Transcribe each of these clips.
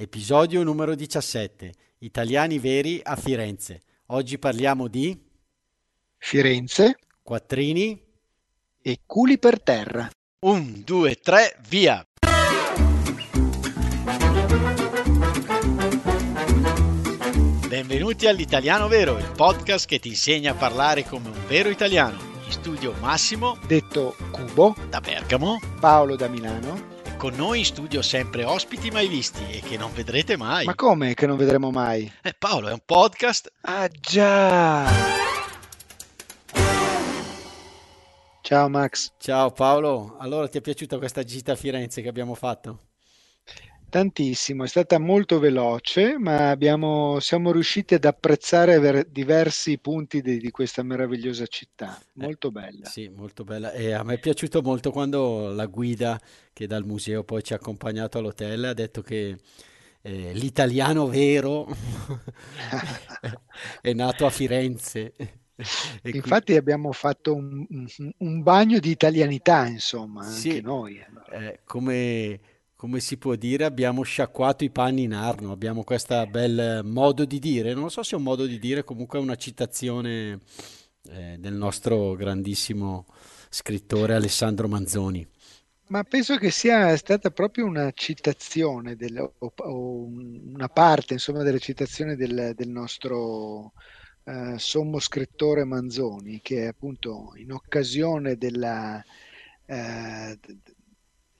episodio numero 17, Italiani veri a Firenze. Oggi parliamo di Firenze quattrini. e culi per terra. Un, due, tre, via! Benvenuti all'Italiano Vero, il podcast che ti insegna a parlare come un vero italiano. In studio Massimo Detto Cubo, da Bergamo Paolo da Milano. Con noi in studio sempre ospiti mai visti e che non vedrete mai. Ma come che non vedremo mai? Eh, Paolo è un podcast Ah già! Ciao Max, Ciao Paolo, allora ti è piaciuta questa gita a Firenze che abbiamo fatto? Tantissimo, è stata molto veloce, ma abbiamo, siamo riusciti ad apprezzare ver- diversi punti di, di questa meravigliosa città. Eh, Molto bella. sì, molto bella. E a me è piaciuto molto quando la guida che dal museo poi ci ha accompagnato all'hotel ha detto che eh, l'italiano vero è nato a Firenze. E qui, Infatti abbiamo fatto un, un- bagno di italianità, insomma, anche sì, noi. allora. eh, come, come si può dire, abbiamo sciacquato i panni in Arno, abbiamo questo bel modo di dire, non so se è un modo di dire, comunque è una citazione eh, del nostro grandissimo scrittore Alessandro Manzoni. Ma penso che sia stata proprio una citazione del- o, o una parte, insomma, delle citazioni del, del nostro eh, sommo scrittore Manzoni, che appunto in occasione della, eh,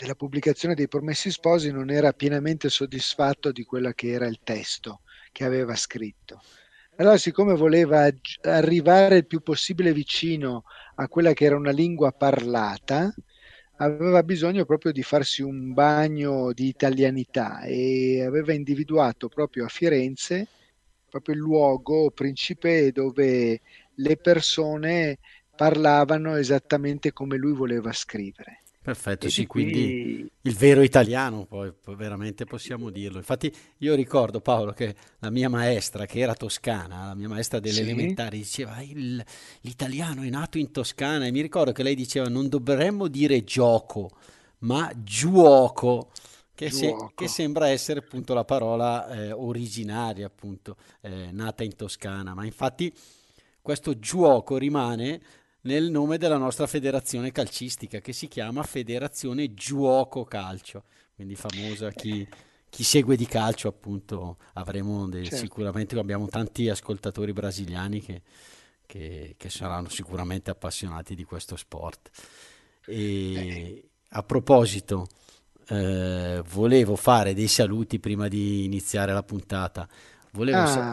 della pubblicazione dei Promessi Sposi non era pienamente soddisfatto di quello che era il testo che aveva scritto. Allora, siccome voleva arrivare il più possibile vicino a quella che era una lingua parlata, aveva bisogno proprio di farsi un bagno di italianità e aveva individuato proprio a Firenze proprio il luogo principe dove le persone parlavano esattamente come lui voleva scrivere. Perfetto, sì, di quindi qui il vero italiano, poi veramente possiamo dirlo. Infatti io ricordo Paolo che la mia maestra, che era toscana, la mia maestra delle sì, elementari, diceva "Il- l'italiano è nato in Toscana e mi ricordo che lei diceva non dovremmo dire gioco, ma giuoco, che, se- che sembra essere appunto la parola eh, originaria, appunto, eh, nata in Toscana. Ma infatti questo giuoco rimane nel nome della nostra federazione calcistica che si chiama Federazione Giuoco Calcio, quindi famosa chi, chi segue di calcio appunto avremo de- Certo. sicuramente abbiamo tanti ascoltatori brasiliani che, che- che saranno sicuramente appassionati di questo sport. E a proposito, eh, volevo fare dei saluti prima di iniziare la puntata. Volevo sa-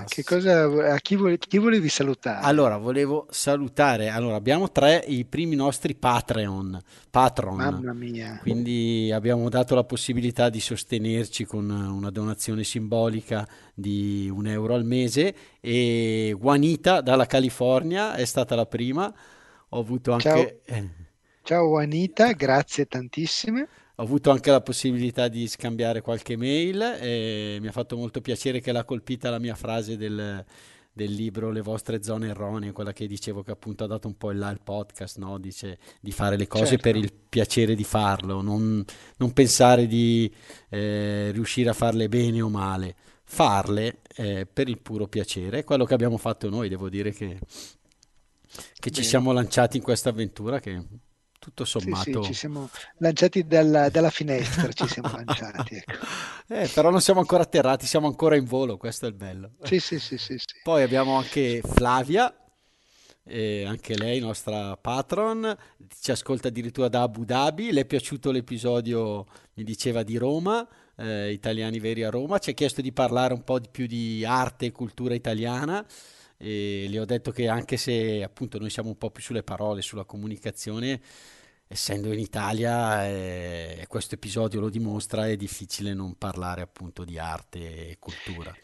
ah, che s- cosa, a chi, vole- chi volevi salutare? allora, volevo salutare. Allora, abbiamo tre i primi nostri Patreon, patron, Mamma mia. quindi abbiamo dato la possibilità di sostenerci con una donazione simbolica di un euro al mese. E Juanita dalla California è stata la prima. Ho avuto Ciao, anche, eh, ciao Anita, grazie tantissime. Ho avuto anche la possibilità di scambiare qualche mail e mi ha fatto molto piacere che l'ha colpita la mia frase del, del libro Le vostre zone erronee, quella che dicevo che appunto ha dato un po' il là al podcast, no? Dice di fare le cose per Certo. il piacere di farlo, non, non pensare di eh, riuscire a farle bene o male, farle eh, per il puro piacere. È quello che abbiamo fatto noi, devo dire che, che ci siamo lanciati in questa avventura che tutto Sì, sì, ci sommato... siamo lanciati dalla, dalla finestra, ci siamo lanciati, ecco. Eh, però non siamo ancora atterrati, siamo ancora in volo, questo è il bello. Sì, sì, sì, sì, sì. Poi abbiamo anche Flavia, e anche lei, nostra patron, ci ascolta addirittura da Abu Dhabi. Le è piaciuto l'episodio, mi diceva, di Roma, eh, Italiani veri a Roma. Ci ha chiesto di parlare un po' di più di arte e cultura italiana. E le ho detto che anche se appunto noi siamo un po' più sulle parole, sulla comunicazione, essendo in Italia, eh, questo episodio lo dimostra, è difficile non parlare appunto di arte e cultura.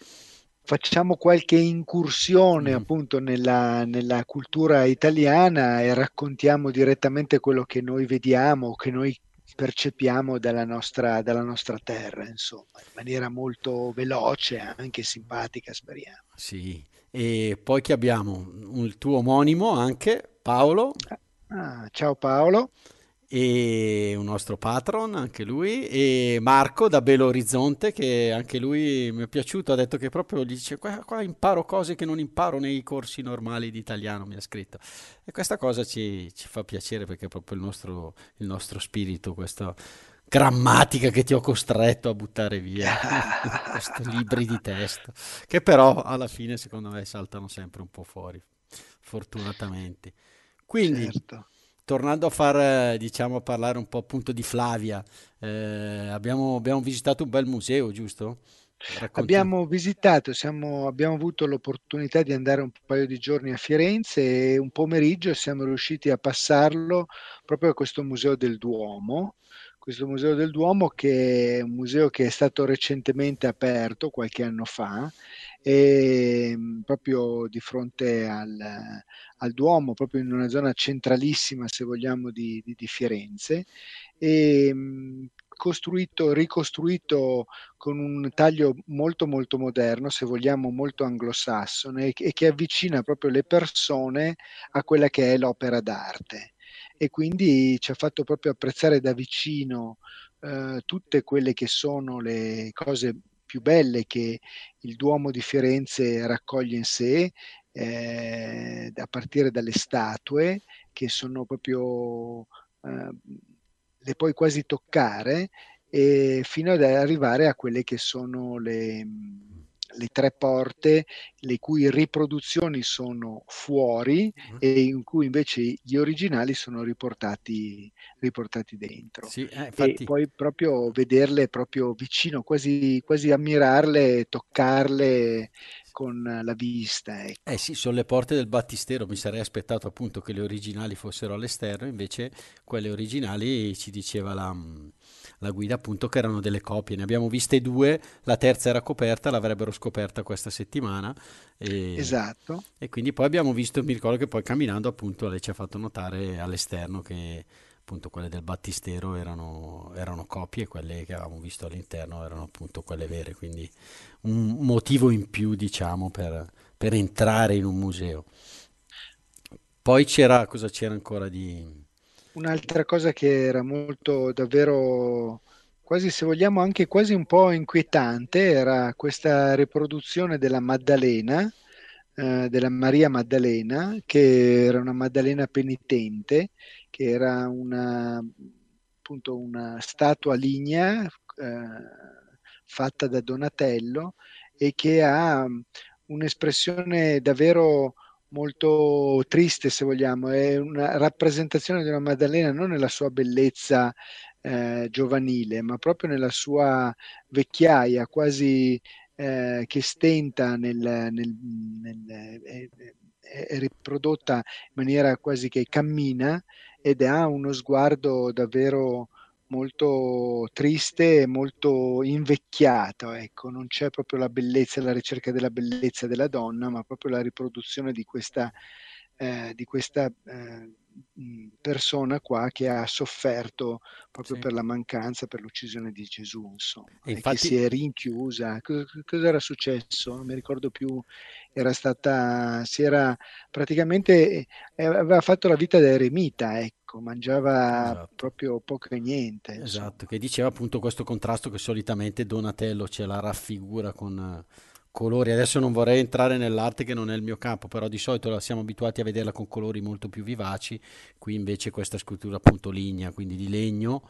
Facciamo qualche incursione Mm. appunto nella, nella cultura italiana e raccontiamo direttamente quello che noi vediamo, che noi percepiamo dalla nostra, dalla nostra terra, insomma, in maniera molto veloce, anche simpatica, speriamo. Sì, e poi che abbiamo il tuo omonimo anche, Paolo, Ah, ciao Paolo. E un nostro patron, anche lui, e Marco da Belo Orizzonte, che anche lui mi è piaciuto, ha detto che proprio gli dice qua, qua imparo cose che non imparo nei corsi normali di italiano, mi ha scritto. E questa cosa ci, ci fa piacere perché è proprio il nostro, il nostro spirito, questa grammatica che ti ho costretto a buttare via, questi libri di testo, che però alla fine secondo me saltano sempre un po' fuori, fortunatamente. Quindi... Certo tornando a far, diciamo, a parlare un po' appunto di Flavia, eh, abbiamo, abbiamo, visitato un bel museo, giusto? Racconti. Abbiamo visitato, siamo, abbiamo avuto l'opportunità di andare un paio di giorni a Firenze e un pomeriggio siamo riusciti a passarlo proprio a questo museo del Duomo. Questo museo del Duomo che è un museo che è stato recentemente aperto qualche anno fa e ehm, proprio di fronte al, al, Duomo, proprio in una zona centralissima, se vogliamo, di, di, di Firenze. E, ehm, costruito, ricostruito con un taglio molto molto moderno, se vogliamo molto anglosassone, e che avvicina proprio le persone a quella che è l'opera d'arte. E quindi ci ha fatto proprio apprezzare da vicino eh, tutte quelle che sono le cose più belle che il Duomo di Firenze raccoglie in sé, eh, a partire dalle statue che sono proprio, eh, le puoi quasi toccare, e fino ad arrivare a quelle che sono le, le tre porte le cui riproduzioni sono fuori uh-huh. e in cui invece gli originali sono riportati, riportati dentro. Sì, eh, infatti... E poi proprio vederle proprio vicino, quasi, quasi ammirarle, toccarle con la vista. Ecco. Eh sì, sono le porte del battistero, mi sarei aspettato appunto che le originali fossero all'esterno, invece quelle originali ci diceva la la guida appunto che erano delle copie. Ne abbiamo viste due, la terza era coperta, l'avrebbero scoperta questa settimana. E, esatto. E quindi poi abbiamo visto, mi ricordo che poi camminando appunto lei ci ha fatto notare all'esterno che appunto quelle del battistero erano, erano copie e quelle che avevamo visto all'interno erano appunto quelle vere, quindi un motivo in più diciamo per, per entrare in un museo. Poi c'era, cosa c'era ancora di, Un'altra cosa che era molto davvero quasi se vogliamo anche quasi un po' inquietante era questa riproduzione della Maddalena, eh, della Maria Maddalena, che era una Maddalena penitente, che era una, appunto una statua lignea eh, fatta da Donatello e che ha un'espressione davvero molto triste, se vogliamo, è una rappresentazione di una Maddalena non nella sua bellezza eh, giovanile, ma proprio nella sua vecchiaia, quasi eh, che stenta nel, nel, nel è, è riprodotta in maniera quasi che cammina ed ha uno sguardo davvero molto triste e molto invecchiato, ecco, non c'è proprio la bellezza, la ricerca della bellezza della donna, ma proprio la riproduzione di questa, eh, di questa eh, persona qua che ha sofferto proprio sì. per la mancanza, per l'uccisione di Gesù, insomma, e, infatti... che si è rinchiusa. Cosa, cosa, era successo? Non mi ricordo più. Era stata, si era praticamente, eh, aveva fatto la vita da eremita, ecco, mangiava esatto. proprio poco e niente. Insomma. Esatto, che diceva appunto questo contrasto che solitamente Donatello ce la raffigura con colori. Adesso non vorrei entrare nell'arte che non è il mio campo, però di solito siamo abituati a vederla con colori molto più vivaci. Qui invece questa scultura appunto lignea, quindi di legno,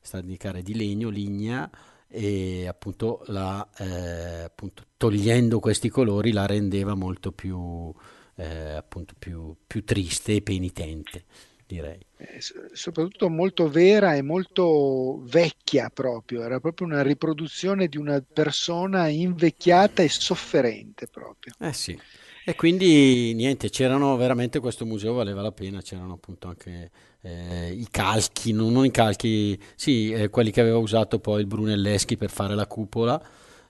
sta a indicare di legno, lignea e appunto, la, eh, appunto togliendo questi colori la rendeva molto più, eh, appunto più, più triste e penitente direi. Eh, soprattutto molto vera e molto vecchia proprio, era proprio una riproduzione di una persona invecchiata e sofferente proprio. Eh sì. E quindi niente, c'erano veramente questo museo valeva la pena, c'erano appunto anche eh, i calchi, non, non, i calchi, sì, eh, quelli che aveva usato poi il Brunelleschi per fare la cupola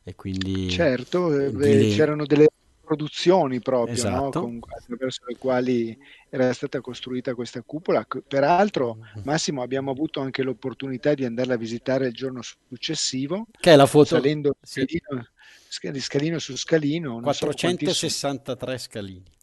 e quindi... Certo, eh, c'erano delle produzioni proprio, esatto. no? Con, attraverso le quali era stata costruita questa cupola. Peraltro, mm-hmm. Massimo, abbiamo avuto anche l'opportunità di andarla a visitare il giorno successivo, che è la foto salendo sì. scalino, scalino su scalino. 463 so scalini.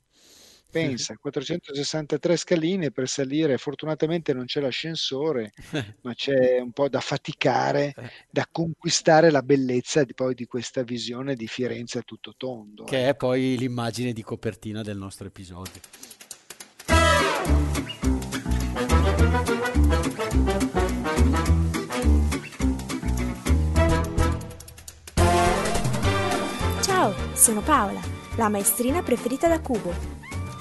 Pensa, 463 scaline per salire, fortunatamente non c'è l'ascensore, ma c'è un po' da faticare, Eh, da conquistare la bellezza di, poi di questa visione di Firenze a tutto tondo. che è ecco. poi l'immagine di copertina del nostro episodio. Ciao, sono Paola, la maestrina preferita da Cubo.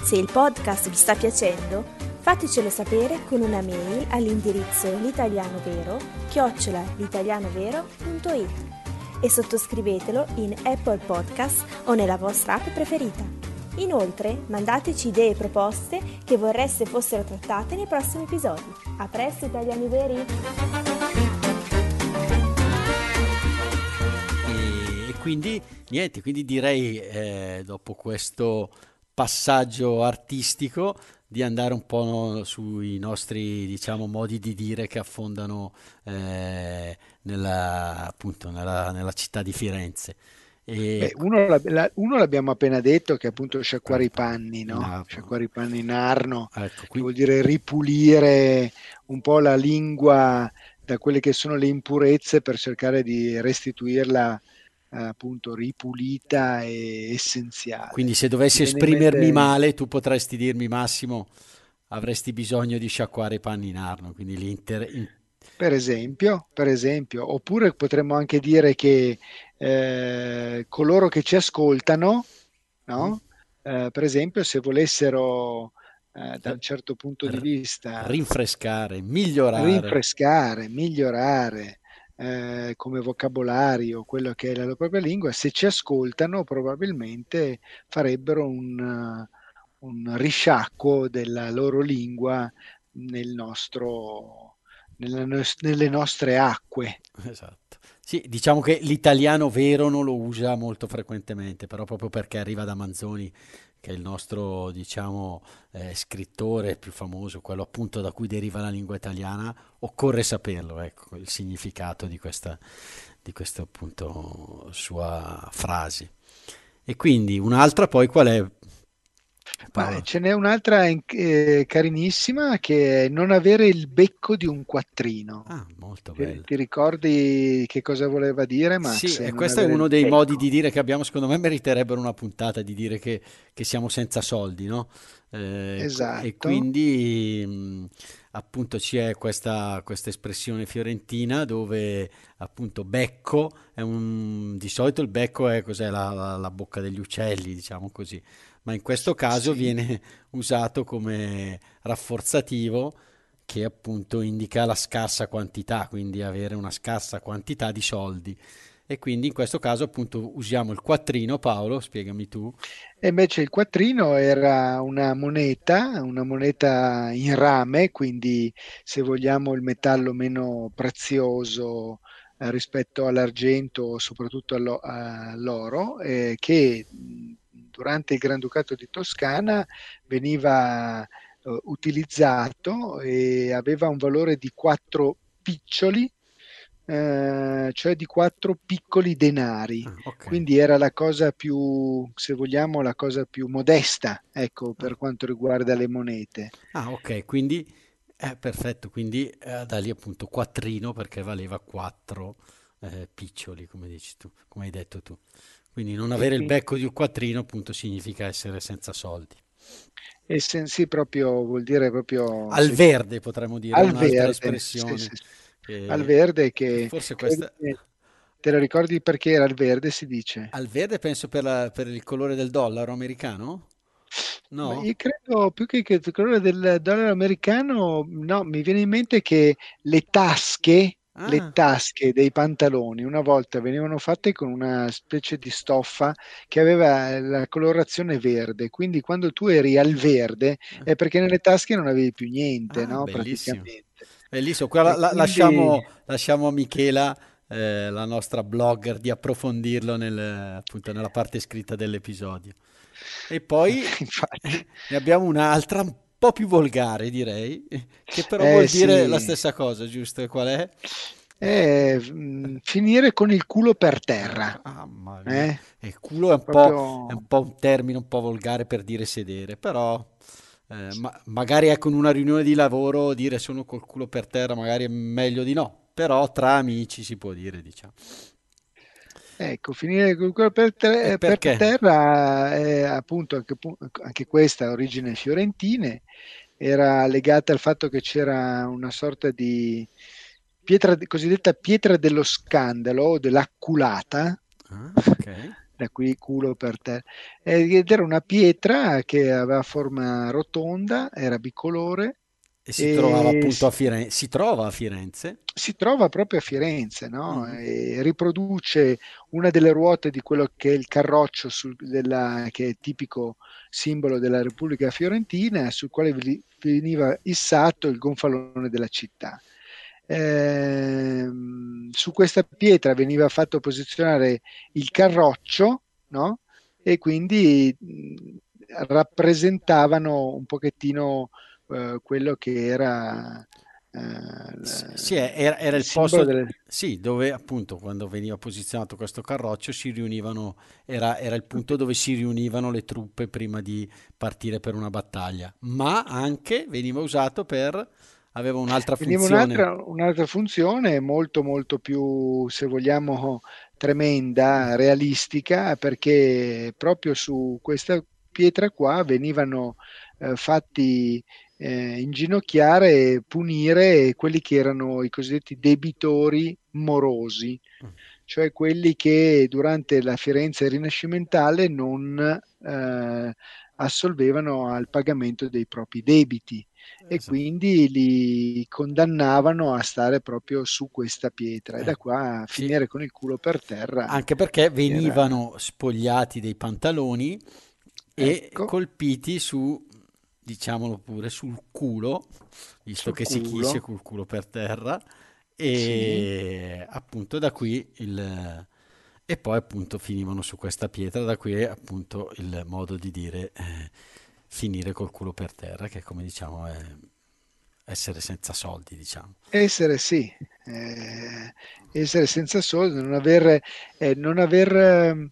Se il podcast vi sta piacendo, fatecelo sapere con una mail all'indirizzo l'italianovero chiocciola l'italianovero.it e sottoscrivetelo in Apple Podcast o nella vostra app preferita. Inoltre, mandateci idee e proposte che vorreste fossero trattate nei prossimi episodi. A presto, italiani veri! E, e quindi niente, quindi direi eh, dopo questo passaggio artistico di andare un po' sui nostri, diciamo, modi di dire che affondano eh, nella, appunto, nella, nella città di Firenze. E Beh, uno, la- la- uno l'abbiamo appena detto che è appunto sciacquare i panni, in no? Sciacquare i panni in Arno, Ecco, che qui, vuol dire ripulire un po' la lingua da quelle che sono le impurezze per cercare di restituirla appunto ripulita e essenziale. quindi se dovessi esprimermi mente- male, tu potresti dirmi, Massimo, avresti bisogno di sciacquare i panni in Arno, quindi l'inter... in- Per esempio, per esempio, oppure potremmo anche dire che eh, coloro che ci ascoltano, no? Eh, per esempio, se volessero eh, da un certo punto di vista rinfrescare, migliorare. rinfrescare, migliorare eh, come vocabolario quello che è la propria lingua, se ci ascoltano probabilmente farebbero un, un risciacquo della loro lingua nel nostro, nella nelle nostre acque. Esatto. Sì, diciamo che l'italiano vero non lo usa molto frequentemente, però proprio perché arriva da Manzoni, che è il nostro, diciamo, eh, scrittore più famoso, quello appunto da cui deriva la lingua italiana, occorre saperlo, ecco, il significato di questa, di questa appunto sua frase. E quindi un'altra poi qual è, Ma ce n'è un'altra eh, carinissima che è non avere il becco di un quattrino. Ah, molto Ti, bello. ti ricordi che cosa voleva dire Max? Sì, e Non questo è uno dei modi becco? di dire che abbiamo, secondo me meriterebbero una puntata di dire che, che siamo senza soldi, no? Eh, e Esatto. quindi mh, appunto c'è questa, questa espressione fiorentina dove appunto becco è un, di solito il becco è cos'è, la, la- la bocca degli uccelli, diciamo così, ma in questo caso Sì. viene usato come rafforzativo che appunto indica la scarsa quantità, quindi avere una scarsa quantità di soldi. E quindi in questo caso appunto usiamo il quattrino, Paolo, spiegami tu. E invece il quattrino era una moneta, una moneta in rame, quindi se vogliamo il metallo meno prezioso eh, rispetto all'argento, soprattutto allo- all'oro, eh, che durante il Granducato di Toscana veniva eh, utilizzato e aveva un valore di 4 piccioli, eh, cioè di 4 piccoli denari. Ah, ok. Quindi era la cosa più, se vogliamo, la cosa più modesta, ecco, per quanto riguarda le monete. Ah, ok, quindi è perfetto, quindi eh, da lì appunto quattrino perché valeva 4 piccioli, come dici tu, come hai detto tu. Quindi non avere il becco di un quattrino appunto significa essere senza soldi. e sen- sì, proprio vuol dire proprio Al sì, verde potremmo dire, al verde, sì, espressione. sì, sì. Al che verde che forse questa... te la ricordi perché era al verde, si dice. Al verde penso per, la- per il colore del dollaro americano? No? io credo più che il colore del dollaro americano, no, mi viene in mente che le tasche, le Ah, tasche dei pantaloni una volta venivano fatte con una specie di stoffa che aveva la colorazione verde, quindi quando tu eri al verde è perché nelle tasche non avevi più niente, ah, no? bellissimo. Praticamente. Bellissimo. Qua la- E la- quindi, lasciamo, lasciamo a Michela, eh, la nostra blogger, di approfondirlo nel- appunto nella parte scritta dell'episodio. E poi infatti, ne abbiamo un'altra un po' più volgare, direi, che però eh vuol dire la sì. stessa cosa, giusto? Qual è? mh, mm, finire con il culo per terra. Ah, eh? Il culo è un, Proprio... è un, po', un termine un po' volgare per dire sedere, però eh, ma, magari ecco in una riunione di lavoro dire sono col culo per terra magari è meglio di no, però tra amici si può dire, diciamo. Ecco, finire col culo per, ter- per terra è appunto anche, anche questa origine fiorentine, era legata al fatto che c'era una sorta di pietra, cosiddetta pietra dello scandalo o dell'acculata. Ah, okay. da qui culo per terra, ed era una pietra che aveva forma rotonda, era bicolore e si e trovava appunto a Firenze. Si trova a Firenze? Si trova proprio a Firenze, no? Mm. Riproduce una delle ruote di quello che è il carroccio sul, della, che è tipico simbolo della Repubblica Fiorentina, sul quale veniva issato il gonfalone della città. Eh, su questa pietra veniva fatto posizionare il carroccio, no? E quindi mh, rappresentavano un pochettino eh, quello che era Uh, sì, era, era il, il posto delle... sì, dove appunto quando veniva posizionato questo carroccio si riunivano, era, era, il punto dove si riunivano le truppe prima di partire per una battaglia, ma anche veniva usato per, aveva un'altra funzione. Un'altra, un'altra funzione molto molto più, se vogliamo, tremenda, realistica, perché proprio su questa pietra qua venivano eh, fatti eh, inginocchiare e punire quelli che erano i cosiddetti debitori morosi, mm. cioè quelli che durante la Firenze rinascimentale non eh, assolvevano al pagamento dei propri debiti e esatto. quindi li condannavano a stare proprio su questa pietra e da qua a finire sì. con il culo per terra. Anche perché venivano era... spogliati dei pantaloni e ecco. colpiti su diciamolo pure, sul culo, visto sul che culo. si chisse col culo per terra, e sì. appunto da qui il... E poi appunto finivano su questa pietra, da qui appunto il modo di dire eh, finire col culo per terra, che come diciamo è essere senza soldi, diciamo. Essere sì, eh, essere senza soldi, non aver, eh, non aver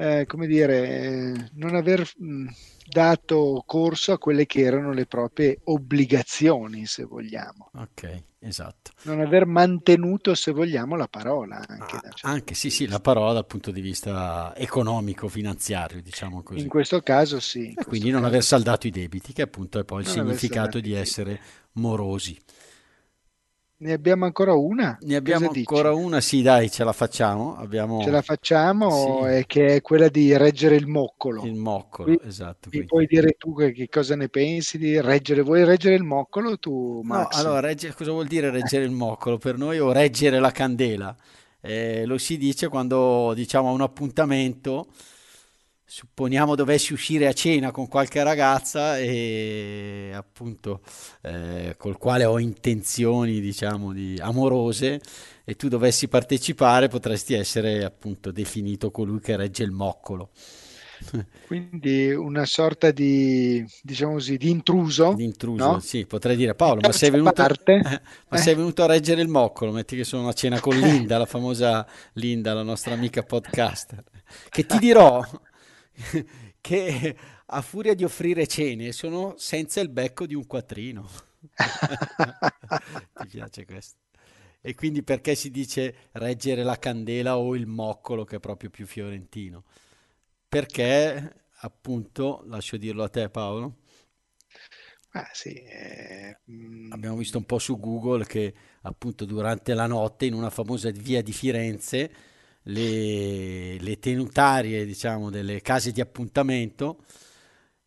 eh, come dire, non aver mh, dato corso a quelle che erano le proprie obbligazioni, se vogliamo. Ok, esatto. Non aver mantenuto, se vogliamo, la parola. Anche, ah, certo anche sì, sì, la parola dal punto di vista economico, finanziario, diciamo così. In questo caso sì. E quindi non caso. aver saldato i debiti, che appunto è poi il non significato di essere morosi. Ne abbiamo ancora una? Ne abbiamo Cosa ancora dici? una, sì dai, ce la facciamo. Abbiamo... Ce la facciamo, sì. che è quella di reggere il moccolo. Il moccolo, quindi, esatto. Mi puoi dire tu che, che, cosa ne pensi di reggere? Vuoi reggere il moccolo tu, Max? No, allora, regge, cosa vuol dire reggere il moccolo per noi o reggere la candela? Eh, lo si dice quando diciamo a un appuntamento supponiamo dovessi uscire a cena con qualche ragazza e appunto eh, col quale ho intenzioni diciamo di amorose e tu dovessi partecipare potresti essere appunto definito colui che regge il moccolo. Quindi una sorta di diciamo così di intruso di intruso no? sì potrei dire. Paolo ma sei, venuto, eh, ma sei venuto a reggere il moccolo? Metti che sono a cena con Linda la famosa Linda la nostra amica podcaster. Che ti dirò che a furia di offrire cene sono senza il becco di un quattrino. Ti piace questo? E quindi perché si dice reggere la candela o il moccolo che è proprio più fiorentino? Perché appunto, lascio dirlo a te Paolo. Ah, sì, eh, mm. Abbiamo visto un po' su Google che appunto durante la notte in una famosa via di Firenze le, le tenutarie diciamo, delle case di appuntamento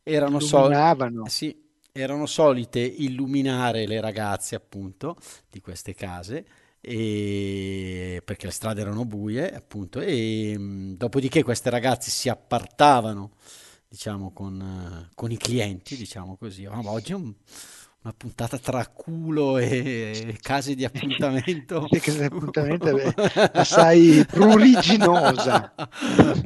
erano, sol- sì, erano solite illuminare le ragazze appunto di queste case e, perché le strade erano buie appunto e mh, dopodiché queste ragazze si appartavano diciamo con, con i clienti diciamo così. Oh, oggi è un una puntata tra culo e case di appuntamento. Le case di appuntamento è assai pruriginosa.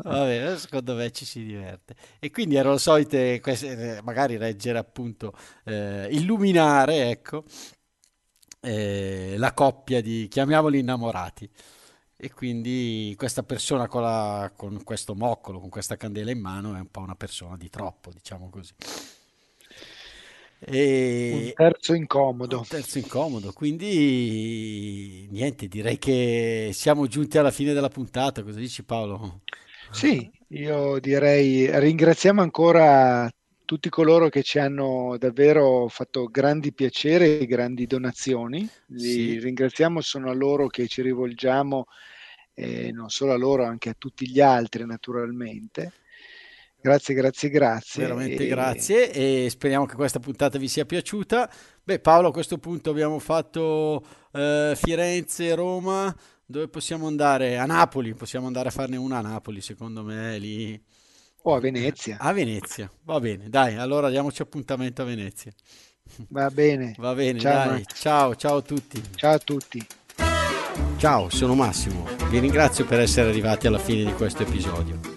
Vabbè, secondo me ci si diverte. E quindi erano solite, queste, magari reggere appunto, eh, illuminare, ecco, eh, la coppia di, chiamiamoli innamorati. E quindi questa persona con, la, con questo moccolo, con questa candela in mano, è un po' una persona di troppo, diciamo così. E un terzo incomodo. Un terzo incomodo, quindi niente, direi che siamo giunti alla fine della puntata, cosa dici Paolo? Sì, io direi ringraziamo ancora tutti coloro che ci hanno davvero fatto grandi piacere e grandi donazioni. Li sì. ringraziamo, sono a loro che ci rivolgiamo, eh, non solo a loro, anche a tutti gli altri naturalmente. Grazie, grazie, grazie. Veramente e... grazie e speriamo che questa puntata vi sia piaciuta. Beh, Paolo, a questo punto abbiamo fatto eh, Firenze, Roma. Dove possiamo andare? A Napoli, possiamo andare a farne una a Napoli, secondo me lì. O a Venezia. A Venezia, va bene, dai, allora diamoci appuntamento a Venezia. Va bene. Va bene, ciao, dai. Ciao, ciao a tutti. Ciao a tutti. Ciao, sono Massimo. Vi ringrazio per essere arrivati alla fine di questo episodio.